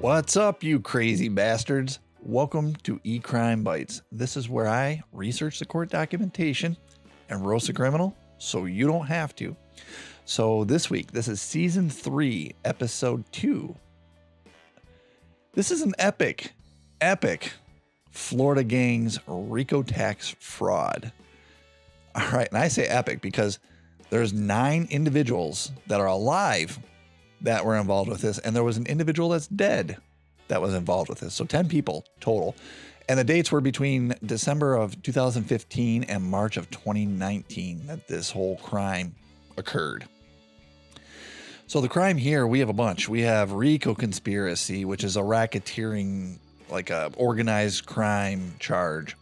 What's up, you crazy bastards? Welcome to E Crime Bites. This is where I research the court documentation and roast a criminal so you don't have to. So, this week, this is season three, episode two. This is an epic, epic Florida gang's RICO tax fraud. All right, and I say epic because there's nine individuals that are alive that were involved with this, and there was an individual that's dead that was involved with this. So 10 people total. And the dates were between December of 2015 and March of 2019 that this whole crime occurred. So the crime here, we have a bunch. We have RICO conspiracy, which is a racketeering, like a organized crime charge.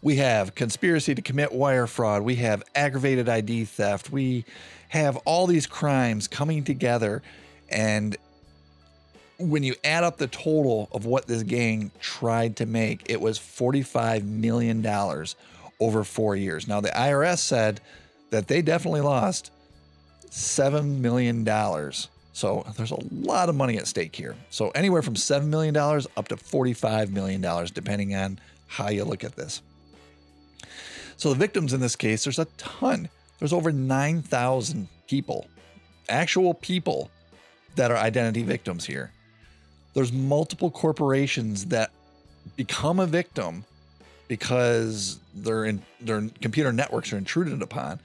We have conspiracy to commit wire fraud. We have aggravated ID theft. We have all these crimes coming together. And when you add up the total of what this gang tried to make, it was $45 million over four years. Now, the IRS said that they definitely lost $7 million. So there's a lot of money at stake here. So anywhere from $7 million up to $45 million, depending on how you look at this. So the victims in this case, there's a ton. There's over 9,000 people, actual people that are identity victims here. There's multiple corporations that become a victim because their in, their computer networks are intruded upon.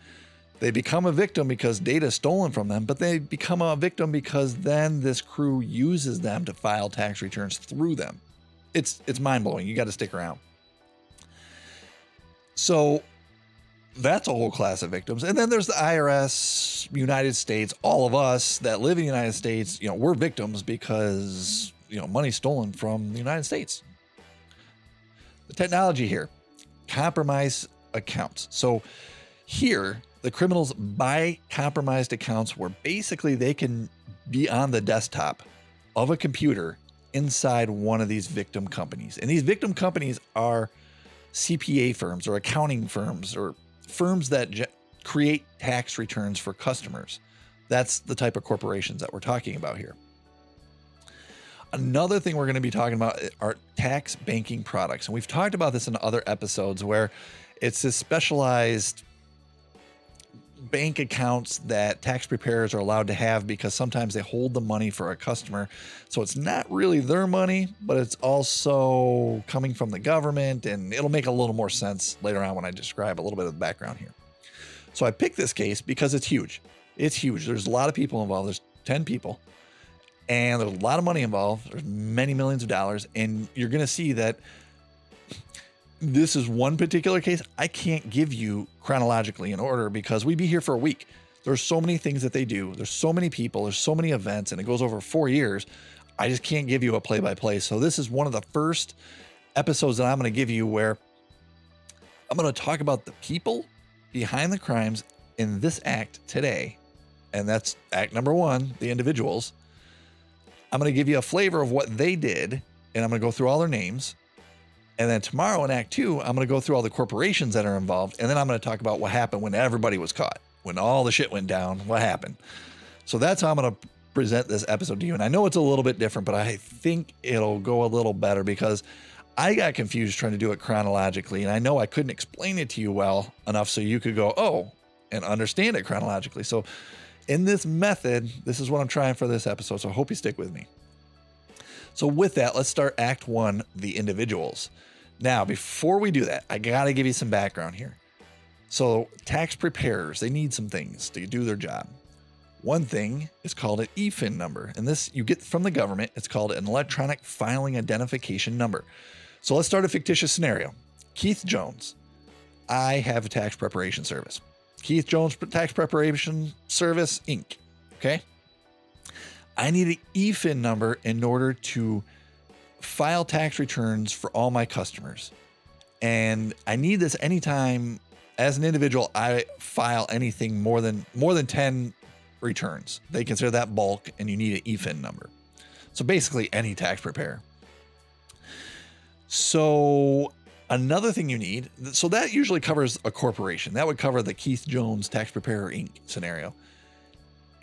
They become a victim because data is stolen from them, but they become a victim because then this crew uses them to file tax returns through them. It's it's mind blowing. You got to stick around. So that's a whole class of victims. And then there's the IRS, United States, all of us that live in the United States, you know, we're victims because, you know, money stolen from the United States. The technology here, compromise accounts. So here, the criminals buy compromised accounts where basically they can be on the desktop of a computer inside one of these victim companies. And these victim companies are CPA firms or accounting firms or firms that ge- create tax returns for customers. That's the type of corporations that we're talking about here. Another thing we're going to be talking about eh, are tax banking products. And we've talked about this in other episodes where it's this specialized bank accounts that tax preparers are allowed to have because sometimes they hold the money for a customer. So it's not really their money, but it's also coming from the government. And it'll make a little more sense later on when I describe a little bit of the background here. So I picked this case because it's huge. It's huge. There's a lot of people involved. There's 10 people. And there's a lot of money involved. There's many millions of dollars. And you're going to see that this is one particular case I can't give you chronologically in order because we'd be here for a week. There's so many things that they do. There's so many people. There's so many events, and it goes over four years. I just can't give you a play by play. So this is one of the first episodes that I'm going to give you where I'm going to talk about the people behind the crimes in this act today. And that's act number one, the individuals. I'm going to give you a flavor of what they did, and I'm going to go through all their names. And then tomorrow in Act Two, I'm going to go through all the corporations that are involved. And then I'm going to talk about what happened when everybody was caught, when all the shit went down, what happened. So that's how I'm going to present this episode to you. And I know it's a little bit different, but I think it'll go a little better because I got confused trying to do it chronologically. And I know I couldn't explain it to you well enough so you could go, oh, and understand it chronologically. So in this method, this is what I'm trying for this episode. So I hope you stick with me. So, with that, let's start Act One the individuals. Now, before we do that, I got to give you some background here. So, tax preparers, they need some things to do their job. One thing is called an EFIN number, and this you get from the government. It's called an electronic filing identification number. So, let's start a fictitious scenario. Keith Jones, I have a tax preparation service. Keith Jones Tax Preparation Service, Inc. Okay. I need an EFIN number in order to file tax returns for all my customers. And I need this anytime as an individual I file anything more than more than 10 returns. They consider that bulk and you need an EFIN number. So basically any tax preparer. So another thing you need, so that usually covers a corporation. That would cover the Keith Jones Tax Preparer Inc. scenario.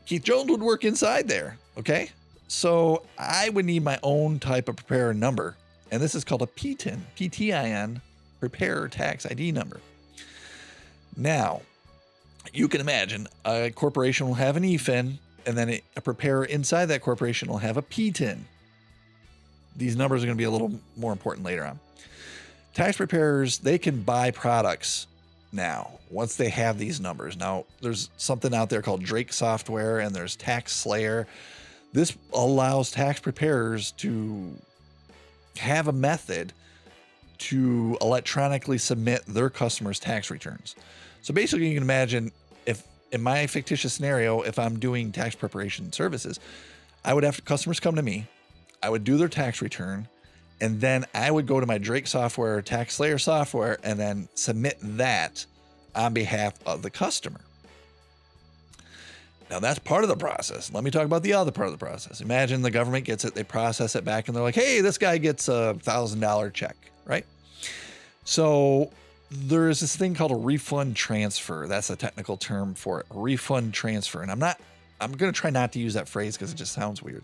Keith Jones would work inside there. Okay. So I would need my own type of preparer number. And this is called a PTIN, PTIN, preparer tax ID number. Now, you can imagine a corporation will have an EFIN, and then a preparer inside that corporation will have a PTIN. These numbers are going to be a little more important later on. Tax preparers, they can buy products now once they have these numbers. Now, there's something out there called Drake Software and there's TaxSlayer. This allows tax preparers to have a method to electronically submit their customers' tax returns. So basically, you can imagine if in my fictitious scenario, if I'm doing tax preparation services, I would have customers come to me, I would do their tax return, and then I would go to my Drake software or TaxSlayer software and then submit that on behalf of the customer. Now that's part of the process. Let me talk about the other part of the process. Imagine the government gets it, they process it back, and they're like, hey, this guy gets a thousand dollar check, right? So there's this thing called a refund transfer. That's a technical term for it. A refund transfer. And I'm not, I'm going to try not to use that phrase because it just sounds weird.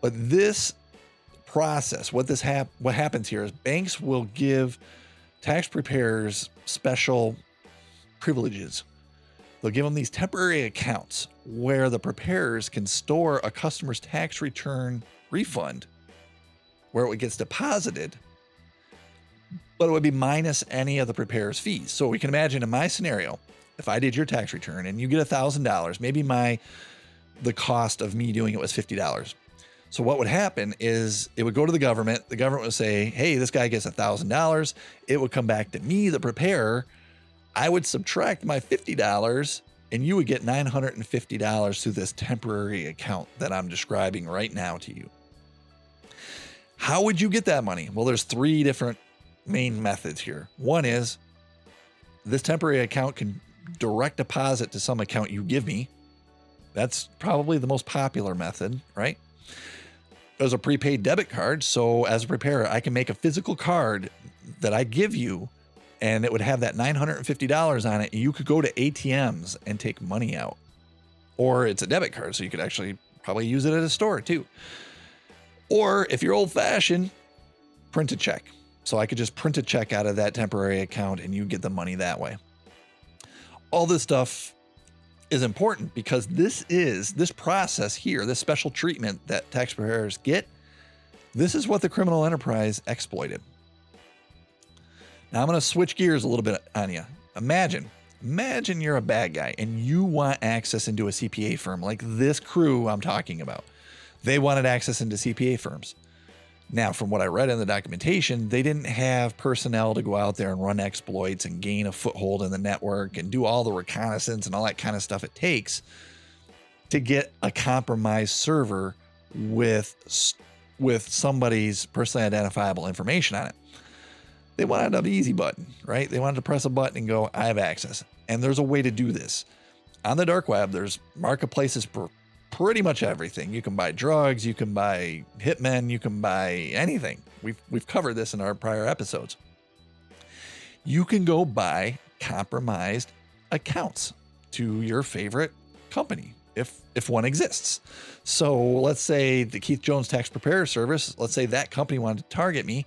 But this process, what this hap- what happens here is banks will give tax preparers special privileges They'll give them these temporary accounts where the preparers can store a customer's tax return refund where it gets deposited, but it would be minus any of the preparer's fees. So we can imagine in my scenario, if I did your tax return and you get $1,000, maybe my the cost of me doing it was $50. So what would happen is it would go to the government. The government would say, "Hey, this guy gets $1,000." It would come back to me, the preparer, I would subtract my $50 and you would get $950 through this temporary account that I'm describing right now to you. How would you get that money? Well, there's three different main methods here. One is this temporary account can direct deposit to some account you give me. That's probably the most popular method, right? There's a prepaid debit card. So, as a preparer, I can make a physical card that I give you and it would have that $950 on it. You could go to ATMs and take money out. Or it's a debit card, so you could actually probably use it at a store too. Or if you're old fashioned, print a check. So I could just print a check out of that temporary account and you get the money that way. All this stuff is important because this is this process here, this special treatment that tax preparers get. This is what the criminal enterprise exploited. Now I'm going to switch gears a little bit on you. Imagine, imagine you're a bad guy and you want access into a CPA firm like this crew I'm talking about. They wanted access into CPA firms. Now, from what I read in the documentation, they didn't have personnel to go out there and run exploits and gain a foothold in the network and do all the reconnaissance and all that kind of stuff it takes to get a compromised server with with somebody's personally identifiable information on it. They wanted an easy button, right? They wanted to press a button and go, I have access. And there's a way to do this. On the dark web, there's marketplaces for pretty much everything. You can buy drugs, you can buy hitmen, you can buy anything. We've we've covered this in our prior episodes. You can go buy compromised accounts to your favorite company if if one exists. So let's say the Keith Jones Tax Preparer Service, let's say that company wanted to target me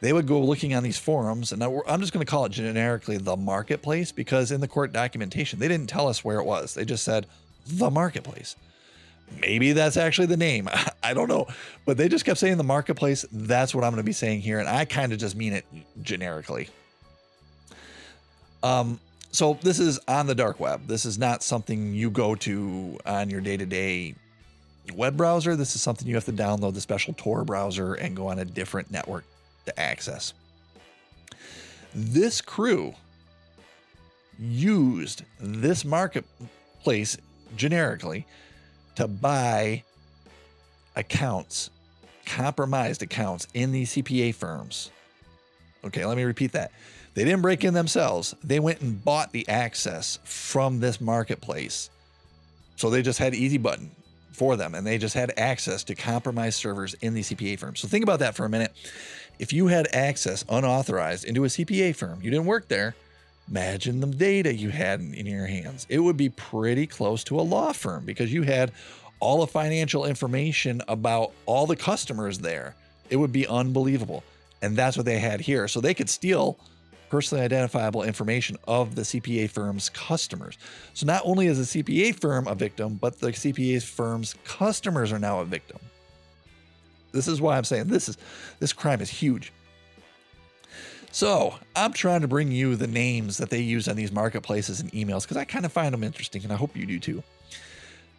they would go looking on these forums, and I'm just going to call it generically the marketplace because in the court documentation, they didn't tell us where it was. They just said the marketplace. Maybe that's actually the name. I don't know. But they just kept saying the marketplace. That's what I'm going to be saying here. And I kind of just mean it generically. Um, so this is on the dark web. This is not something you go to on your day to day web browser. This is something you have to download the special Tor browser and go on a different network to access. This crew used this marketplace generically to buy accounts, compromised accounts in these CPA firms. Okay, let me repeat that. They didn't break in themselves, they went and bought the access from this marketplace. So they just had easy button for them and they just had access to compromised servers in the CPA firms. So think about that for a minute. If you had access unauthorized into a CPA firm, you didn't work there, imagine the data you had in, in your hands. It would be pretty close to a law firm because you had all the financial information about all the customers there. It would be unbelievable. And that's what they had here. So they could steal personally identifiable information of the CPA firm's customers. So not only is the CPA firm a victim, but the CPA firm's customers are now a victim. This is why I'm saying this is this crime is huge. So I'm trying to bring you the names that they use on these marketplaces and emails because I kind of find them interesting and I hope you do too.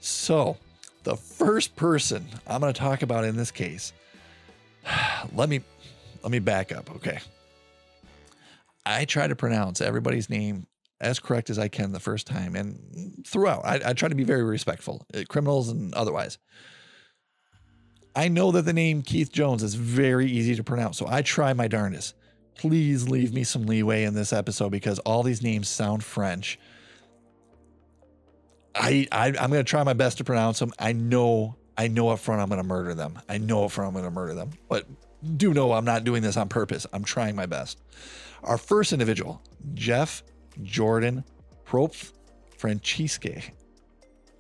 So the first person I'm going to talk about in this case, let me let me back up, okay? I try to pronounce everybody's name as correct as I can the first time and throughout. I, I try to be very respectful, uh, criminals and otherwise. I know that the name Keith Jones is very easy to pronounce, so I try my darndest. Please leave me some leeway in this episode because all these names sound French. I, I I'm gonna try my best to pronounce them. I know I know up front I'm gonna murder them. I know up front I'm gonna murder them, but do know I'm not doing this on purpose. I'm trying my best. Our first individual, Jeff Jordan Propf Francisque.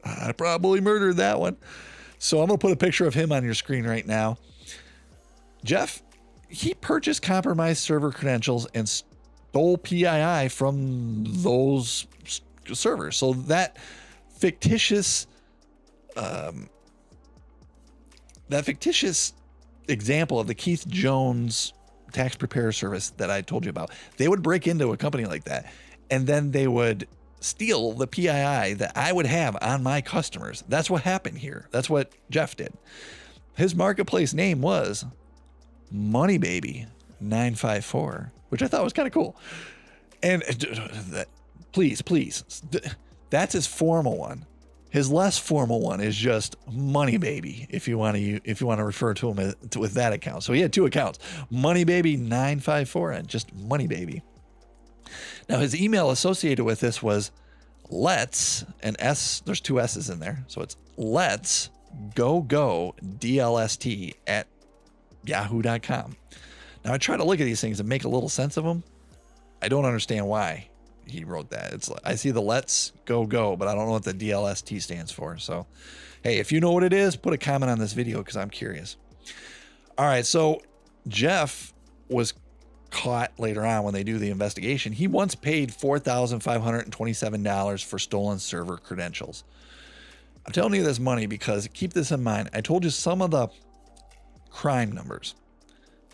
I probably murdered that one. So I'm going to put a picture of him on your screen right now. Jeff, he purchased compromised server credentials and stole PII from those servers. So that fictitious um, that fictitious example of the Keith Jones tax preparer service that I told you about, they would break into a company like that and then they would steal the PII that I would have on my customers. That's what happened here. That's what Jeff did. His marketplace name was Money Baby 954, which I thought was kind of cool. And uh, please, please, that's his formal one. His less formal one is just Money Baby, if you want to if you want to refer to him with that account. So he had two accounts, Money Baby nine five four and just Money Baby. Now his email associated with this was Let's and S. There's two S's in there, so it's Let's go go DLST at Yahoo.com. Now I try to look at these things and make a little sense of them. I don't understand why he wrote that. It's I see the let's go go, but I don't know what the DLST stands for. So, hey, if you know what it is, put a comment on this video because I'm curious. All right, so Jeff was caught later on when they do the investigation. He once paid $4,527 for stolen server credentials. I'm telling you this money because keep this in mind. I told you some of the crime numbers.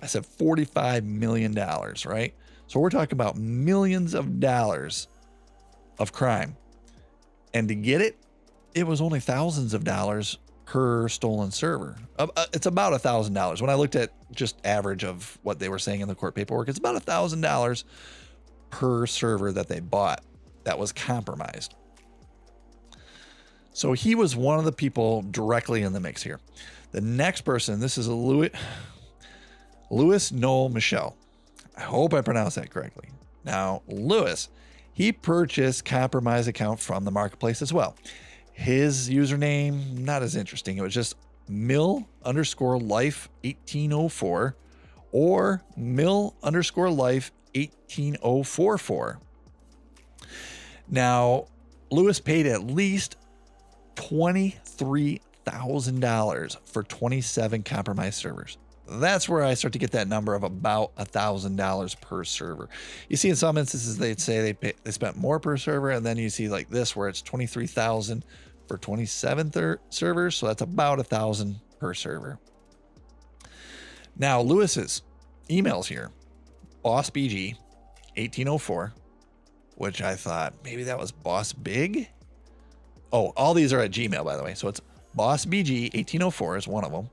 I said $45 million, right? So we're talking about millions of dollars of crime. And to get it, it was only thousands of dollars per stolen server. Uh, uh, it's about a thousand dollars. When I looked at just average of what they were saying in the court paperwork, it's about a thousand dollars per server that they bought that was compromised. So he was one of the people directly in the mix here. The next person, this is a Louis Louis Noel Michel. I hope I pronounced that correctly. Now, Lewis, he purchased compromise account from the marketplace as well. His username, not as interesting. It was just mill underscore life 1804 or mill underscore life 18044. Now, Lewis paid at least $23,000 for 27 compromised servers that's where I start to get that number of about a thousand dollars per server. You see, in some instances, they'd say they pay, they spent more per server, and then you see like this where it's twenty three thousand for twenty seven thir- servers, so that's about a thousand per server. Now Lewis's emails here, Boss BG, eighteen oh four, which I thought maybe that was Boss Big. Oh, all these are at Gmail by the way, so it's Boss BG eighteen oh four is one of them.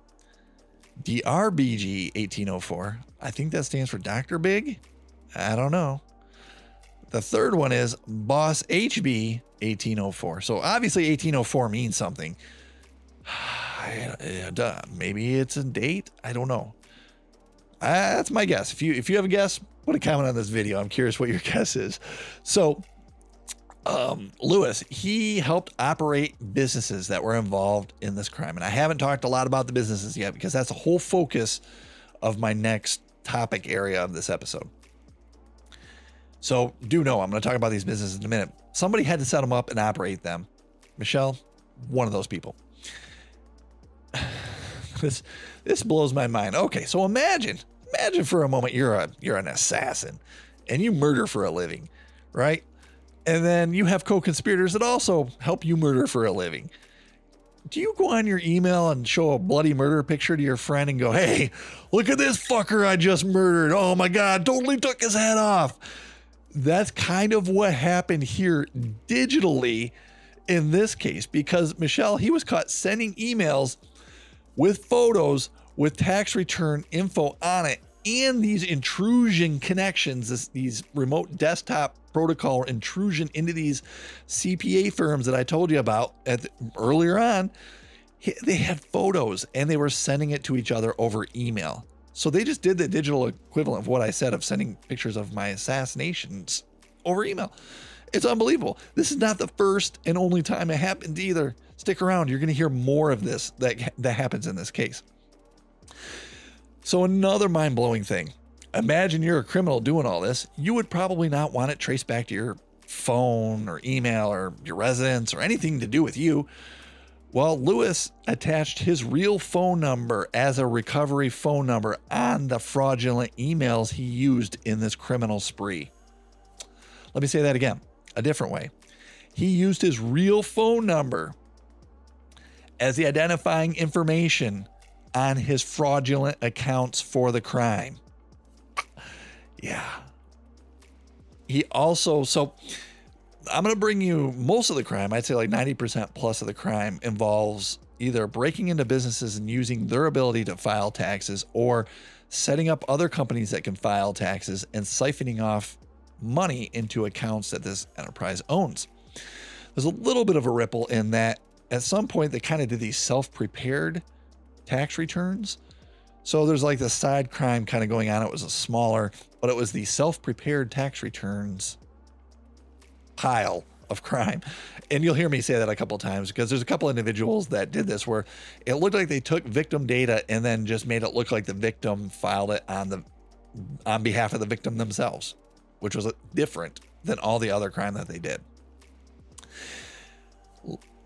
DRBG 1804. I think that stands for Dr. Big. I don't know. The third one is Boss HB 1804. So obviously 1804 means something. Maybe it's a date. I don't know. Uh, that's my guess. If you if you have a guess, put a comment on this video. I'm curious what your guess is. So um, Lewis, he helped operate businesses that were involved in this crime. And I haven't talked a lot about the businesses yet because that's the whole focus of my next topic area of this episode. So do know I'm going to talk about these businesses in a minute. Somebody had to set them up and operate them. Michel, one of those people. this this blows my mind. Okay, so imagine, imagine for a moment you're a you're an assassin and you murder for a living, right? And then you have co-conspirators that also help you murder for a living. Do you go on your email and show a bloody murder picture to your friend and go, "Hey, look at this fucker I just murdered. Oh my god, totally took his head off." That's kind of what happened here digitally in this case because Michel, he was caught sending emails with photos with tax return info on it and these intrusion connections, this, these remote desktop protocol intrusion into these CPA firms that I told you about the, earlier on. They had photos and they were sending it to each other over email. So they just did the digital equivalent of what I said of sending pictures of my assassinations over email. It's unbelievable. This is not the first and only time it happened either. Stick around. You're going to hear more of this that, that happens in this case. So, another mind blowing thing imagine you're a criminal doing all this. You would probably not want it traced back to your phone or email or your residence or anything to do with you. Well, Lewis attached his real phone number as a recovery phone number on the fraudulent emails he used in this criminal spree. Let me say that again a different way. He used his real phone number as the identifying information on his fraudulent accounts for the crime. Yeah. He also, so I'm going to bring you most of the crime. I'd say like 90% plus of the crime involves either breaking into businesses and using their ability to file taxes or setting up other companies that can file taxes and siphoning off money into accounts that this enterprise owns. There's a little bit of a ripple in that at some point they kind of did these self prepared tax returns. So there's like the side crime kind of going on. It was a smaller, but it was the self prepared tax returns pile of crime. And you'll hear me say that a couple times because there's a couple individuals that did this where it looked like they took victim data and then just made it look like the victim filed it on the on behalf of the victim themselves which was different than all the other crime that they did.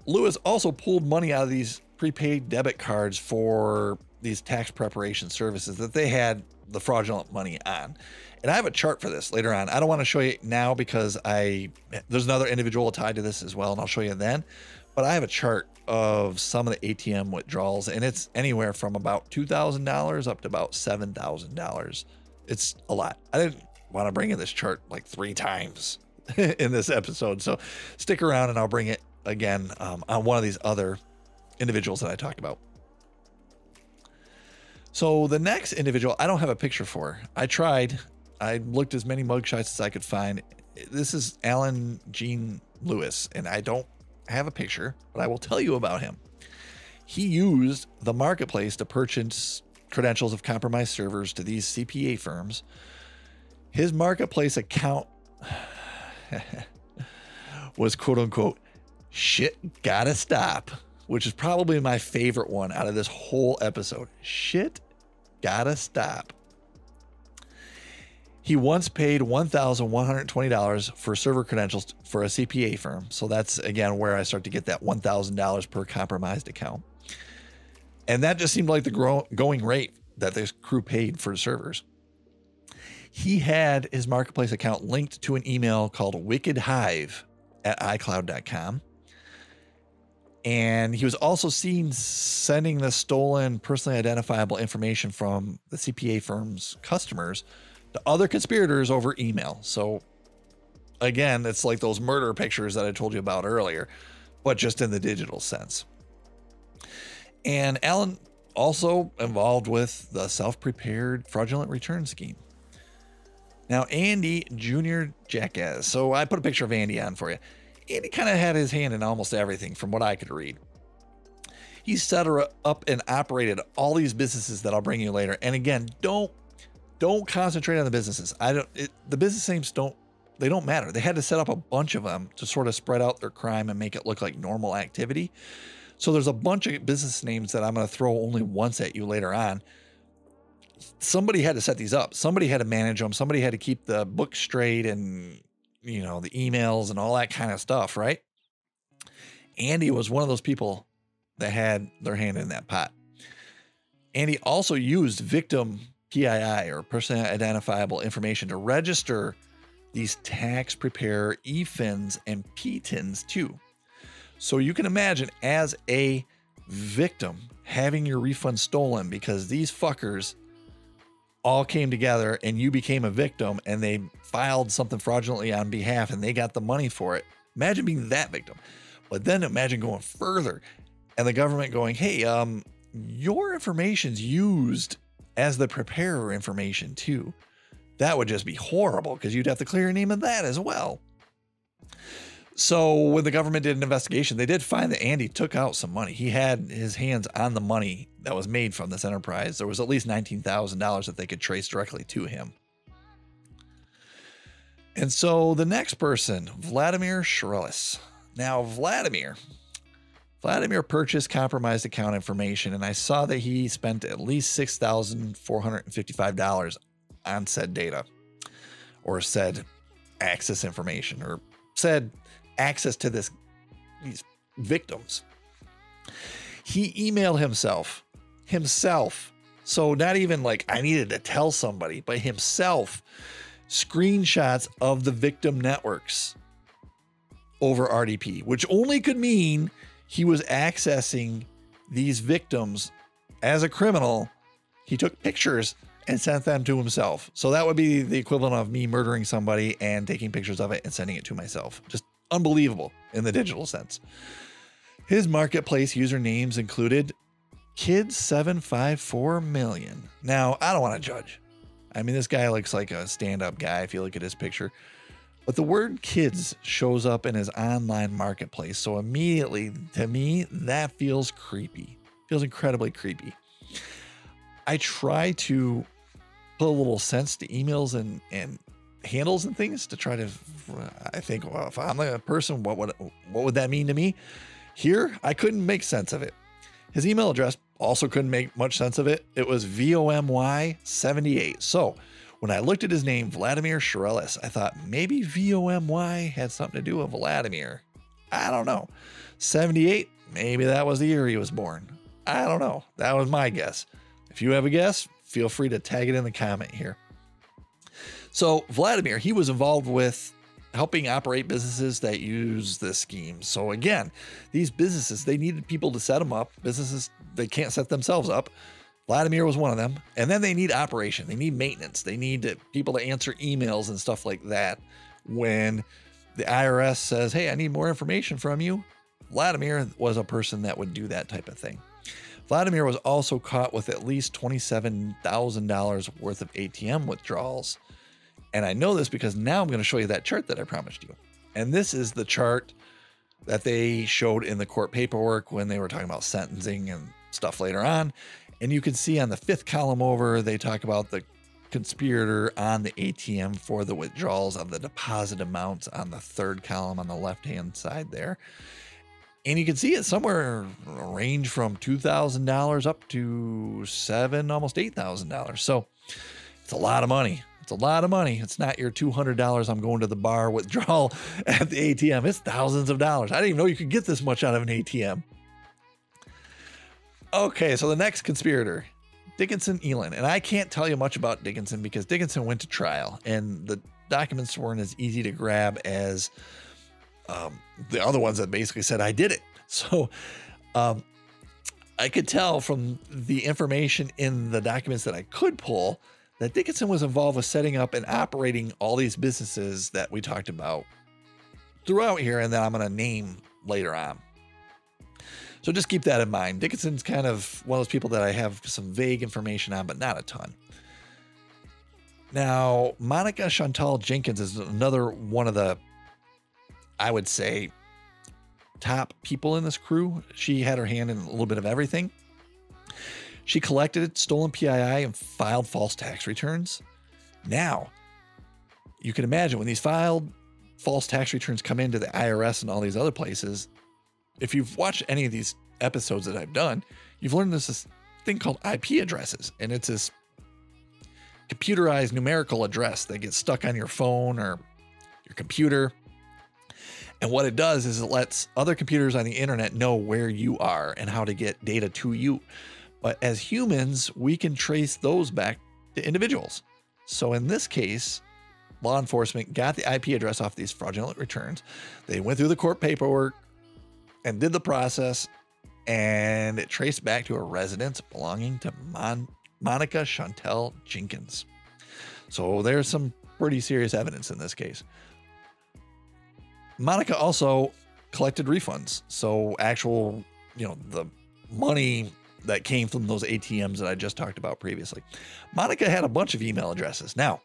Lewis also pulled money out of these prepaid debit cards for these tax preparation services that they had the fraudulent money on. And I have a chart for this later on. I don't want to show you now because I there's another individual tied to this as well, and I'll show you then. But I have a chart of some of the ATM withdrawals, and it's anywhere from about two thousand dollars up to about seven thousand dollars. It's a lot. I didn't want to bring in this chart like three times in this episode. So stick around and I'll bring it again um, on one of these other individuals that I talked about. So the next individual, I don't have a picture for. I tried. I looked as many mugshots as I could find. This is Alan Jean Lewis, and I don't have a picture, but I will tell you about him. He used the marketplace to purchase credentials of compromised servers to these CPA firms his marketplace account was quote unquote shit gotta stop, which is probably my favorite one out of this whole episode. Shit gotta stop. He once paid $1,120 for server credentials for a CPA firm. So that's again where I start to get that $1,000 per compromised account. And that just seemed like the going rate that this crew paid for servers he had his marketplace account linked to an email called Wicked Hive at iCloud.com. And he was also seen sending the stolen personally identifiable information from the CPA firm's customers to other conspirators over email. So, again, it's like those murder pictures that I told you about earlier, but just in the digital sense. And Alan also involved with the self prepared fraudulent return scheme. Now, Andy Junior Jackass. So I put a picture of Andy on for you. Andy kind of had his hand in almost everything from what I could read. He set her up and operated all these businesses that I'll bring you later. And again, don't don't concentrate on the businesses. I don't. It, the business names don't they don't matter. They had to set up a bunch of them to sort of spread out their crime and make it look like normal activity. So there's a bunch of business names that I'm going to throw only once at you later on somebody had to set these up. Somebody had to manage them. Somebody had to keep the book straight and, you know, the emails and all that kind of stuff, right? Andy was one of those people that had their hand in that pot. Andy also used victim PII or personally identifiable information to register these tax preparer EFINs and PTINs too. So you can imagine as a victim having your refund stolen because these fuckers all came together and you became a victim and they filed something fraudulently on behalf and they got the money for it. Imagine being that victim. But then imagine going further and the government going, hey, um, your information's used as the preparer information too. That would just be horrible because you'd have to clear your name of that as well. So when the government did an investigation, they did find that Andy took out some money. He had his hands on the money that was made from this enterprise. There was at least $19,000 that they could trace directly to him. And so the next person, Vladimir Shrelis. Now, Vladimir, Vladimir purchased compromised account information, and I saw that he spent at least $6,455 on said data or said access information or said access to this these victims. He emailed himself, himself. So not even like I needed to tell somebody, but himself screenshots of the victim networks over RDP, which only could mean he was accessing these victims as a criminal. He took pictures and sent them to himself. So that would be the equivalent of me murdering somebody and taking pictures of it and sending it to myself. Just unbelievable in the digital sense. His marketplace usernames included Kids754 million. Now, I don't want to judge. I mean, this guy looks like a stand up guy if you look at his picture. But the word kids shows up in his online marketplace. So immediately, to me, that feels creepy. Feels incredibly creepy. I try to put a little sense to emails and, and handles and things to try to I think well, if I'm a person, what would what would that mean to me? Here, I couldn't make sense of it. His email address also couldn't make much sense of it. It was VOMY78. So when I looked at his name, Vladimir Shrelis, I thought maybe VOMY had something to do with Vladimir. I don't know. 78, maybe that was the year he was born. I don't know. That was my guess. If you have a guess, feel free to tag it in the comment here. So, Vladimir, he was involved with helping operate businesses that use this scheme. So, again, these businesses, they needed people to set them up. Businesses, they can't set themselves up. Vladimir was one of them. And then they need operation, they need maintenance, they need to, people to answer emails and stuff like that. When the IRS says, Hey, I need more information from you, Vladimir was a person that would do that type of thing. Vladimir was also caught with at least $27,000 worth of ATM withdrawals. And I know this because now I'm going to show you that chart that I promised you. And this is the chart that they showed in the court paperwork when they were talking about sentencing and stuff later on. And you can see on the fifth column over, they talk about the conspirator on the ATM for the withdrawals of the deposit amounts on the third column on the left hand side there. And you can see it somewhere range from $2,000 up to seven, almost $8,000. So it's a lot of money. It's a lot of money. It's not your $200 I'm going to the bar withdrawal at the ATM. It's thousands of dollars. I didn't even know you could get this much out of an ATM. Okay, so the next conspirator, Dickinson Elin. And I can't tell you much about Dickinson because Dickinson went to trial and the documents weren't as easy to grab as um, the other ones that basically said I did it. So um, I could tell from the information in the documents that I could pull that Dickinson was involved with setting up and operating all these businesses that we talked about throughout here and that I'm going to name later on. So just keep that in mind. Dickinson's kind of one of those people that I have some vague information on, but not a ton. Now, Monica Chantal Jenkins is another one of the I would say, top people in this crew. She had her hand in a little bit of everything. She collected stolen PII and filed false tax returns. Now, you can imagine when these filed false tax returns come into the IRS and all these other places, if you've watched any of these episodes that I've done, you've learned this, thing called IP addresses. And it's this computerized numerical address that gets stuck on your phone or your computer. And what it does is it lets other computers on the internet know where you are and how to get data to you. But as humans, we can trace those back to individuals. So in this case, law enforcement got the IP address off these fraudulent returns. They went through the court paperwork and did the process, and it traced back to a residence belonging to Mon- Monica Chantal Jenkins. So there's some pretty serious evidence in this case. Monica also collected refunds. So actual, you know, the money that came from those ATMs that I just talked about previously. Monica had a bunch of email addresses. Now,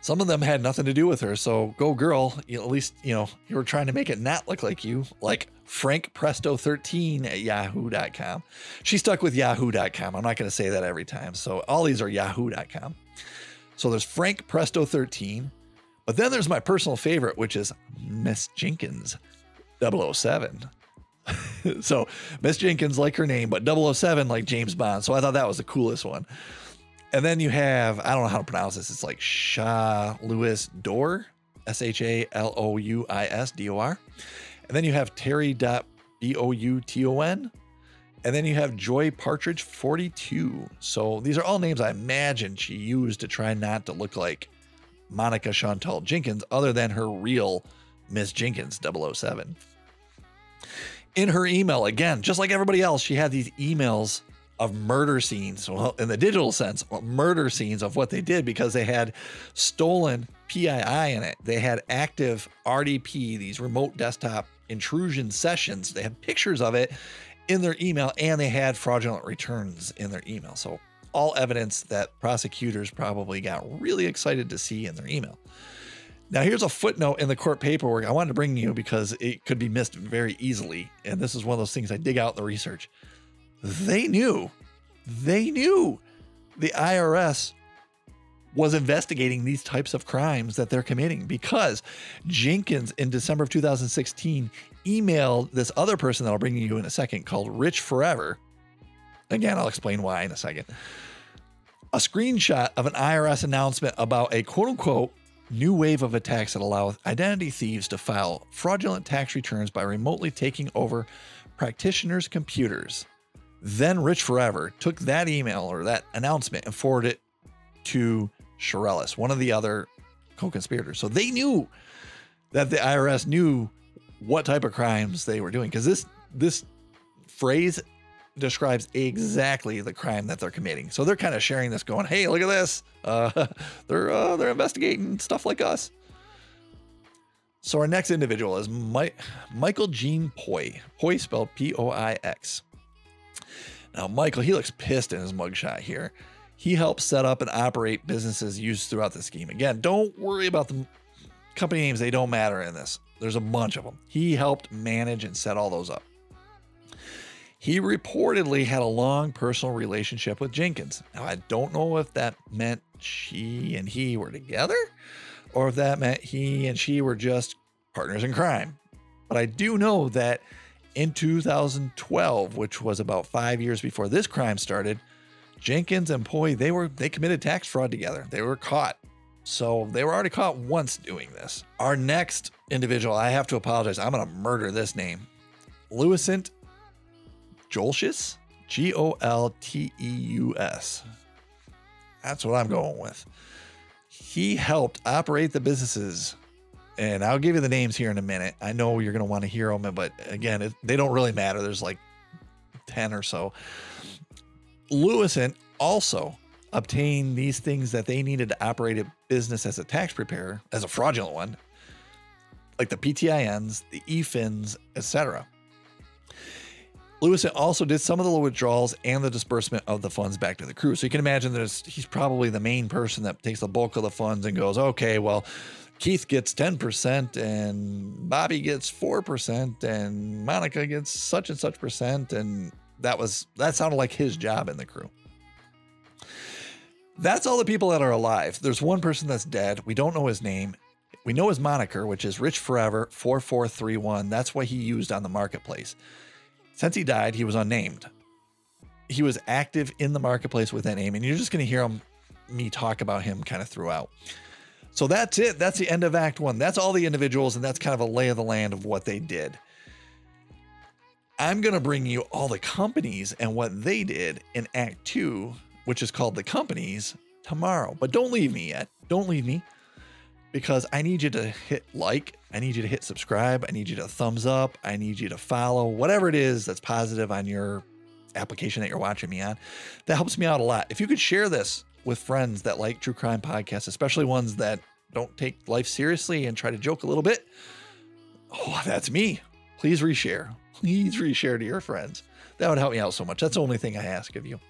some of them had nothing to do with her. So go girl, you at least, you know, you were trying to make it not look like you, like Frank Presto 13 at yahoo.com. She stuck with yahoo.com. I'm not going to say that every time. So all these are yahoo.com. So there's Frank Presto 13. But then there's my personal favorite, which is Miss Jenkins 007. so Miss Jenkins, like her name, but 007 like James Bond. So I thought that was the coolest one. And then you have, I don't know how to pronounce this. It's like Shah Lewis Dor, S H A L O U I S D O R. And then you have Terry B O U T O N. And then you have Joy Partridge 42. So these are all names I imagine she used to try not to look like Monica Chantal Jenkins, other than her real Miss Jenkins 007. In her email, again, just like everybody else, she had these emails of murder scenes. Well, in the digital sense, murder scenes of what they did because they had stolen PII in it. They had active RDP, these remote desktop intrusion sessions. They had pictures of it in their email and they had fraudulent returns in their email. So all evidence that prosecutors probably got really excited to see in their email. Now, here's a footnote in the court paperwork I wanted to bring you because it could be missed very easily. And this is one of those things I dig out in the research. They knew, they knew the IRS was investigating these types of crimes that they're committing because Jenkins in December of 2016 emailed this other person that I'll bring you in a second called Rich Forever. Again, I'll explain why in a second a screenshot of an IRS announcement about a quote unquote new wave of attacks that allow identity thieves to file fraudulent tax returns by remotely taking over practitioners' computers. Then Rich Forever took that email or that announcement and forwarded it to Shirelis, one of the other co-conspirators. So they knew that the IRS knew what type of crimes they were doing because this this phrase describes exactly the crime that they're committing. So they're kind of sharing this, going, "Hey, look at this! Uh, they're uh, they're investigating stuff like us." So our next individual is Michael Jean Poix. Poix spelled P-O-I-X. Now, Michael, he looks pissed in his mugshot here. He helps set up and operate businesses used throughout the scheme. Again, don't worry about the company names; they don't matter in this. There's a bunch of them. He helped manage and set all those up. He reportedly had a long personal relationship with Jenkins. Now, I don't know if that meant she and he were together or if that meant he and she were just partners in crime. But I do know that in 2012, which was about five years before this crime started, Jenkins and Poix, they were they committed tax fraud together. They were caught. So they were already caught once doing this. Our next individual, I have to apologize. I'm gonna murder this name. Louisant Joltius, G O L T E U S. That's what I'm going with. He helped operate the businesses. And I'll give you the names here in a minute. I know you're going to want to hear them, but again, it, they don't really matter. There's like 10 or so. Lewison also obtained these things that they needed to operate a business as a tax preparer, as a fraudulent one, like the PTINs, the EFINs, etc. Lewis also did some of the withdrawals and the disbursement of the funds back to the crew. So you can imagine that he's probably the main person that takes the bulk of the funds and goes, okay, well, Keith gets 10% and Bobby gets 4% and Monica gets such and such percent. And that was, that sounded like his job in the crew. That's all the people that are alive. There's one person that's dead. We don't know his name. We know his moniker, which is Rich Forever 4431. That's what he used on the marketplace. Since he died, he was unnamed. He was active in the marketplace with that name, and you're just going to hear him, me talk about him kind of throughout. So that's it. That's the end of Act One. That's all the individuals, and that's kind of a lay of the land of what they did. I'm going to bring you all the companies and what they did in Act Two, which is called The Companies, tomorrow. But don't leave me yet. Don't leave me because I need you to hit like, I need you to hit subscribe, I need you to thumbs up, I need you to follow, whatever it is that's positive on your application that you're watching me on. That helps me out a lot. If you could share this with friends that like true crime podcasts, especially ones that don't take life seriously and try to joke a little bit. Oh, that's me. Please reshare. Please reshare to your friends. That would help me out so much. That's the only thing I ask of you.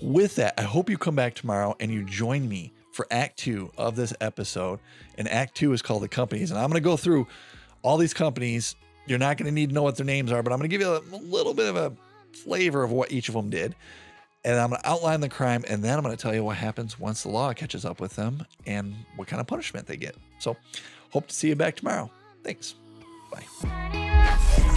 With that, I hope you come back tomorrow and you join me for Act Two of this episode. And Act Two is called The Companies. And I'm going to go through all these companies. You're not going to need to know what their names are, but I'm going to give you a little bit of a flavor of what each of them did. And I'm going to outline the crime, and then I'm going to tell you what happens once the law catches up with them and what kind of punishment they get. So, hope to see you back tomorrow. Thanks. Bye.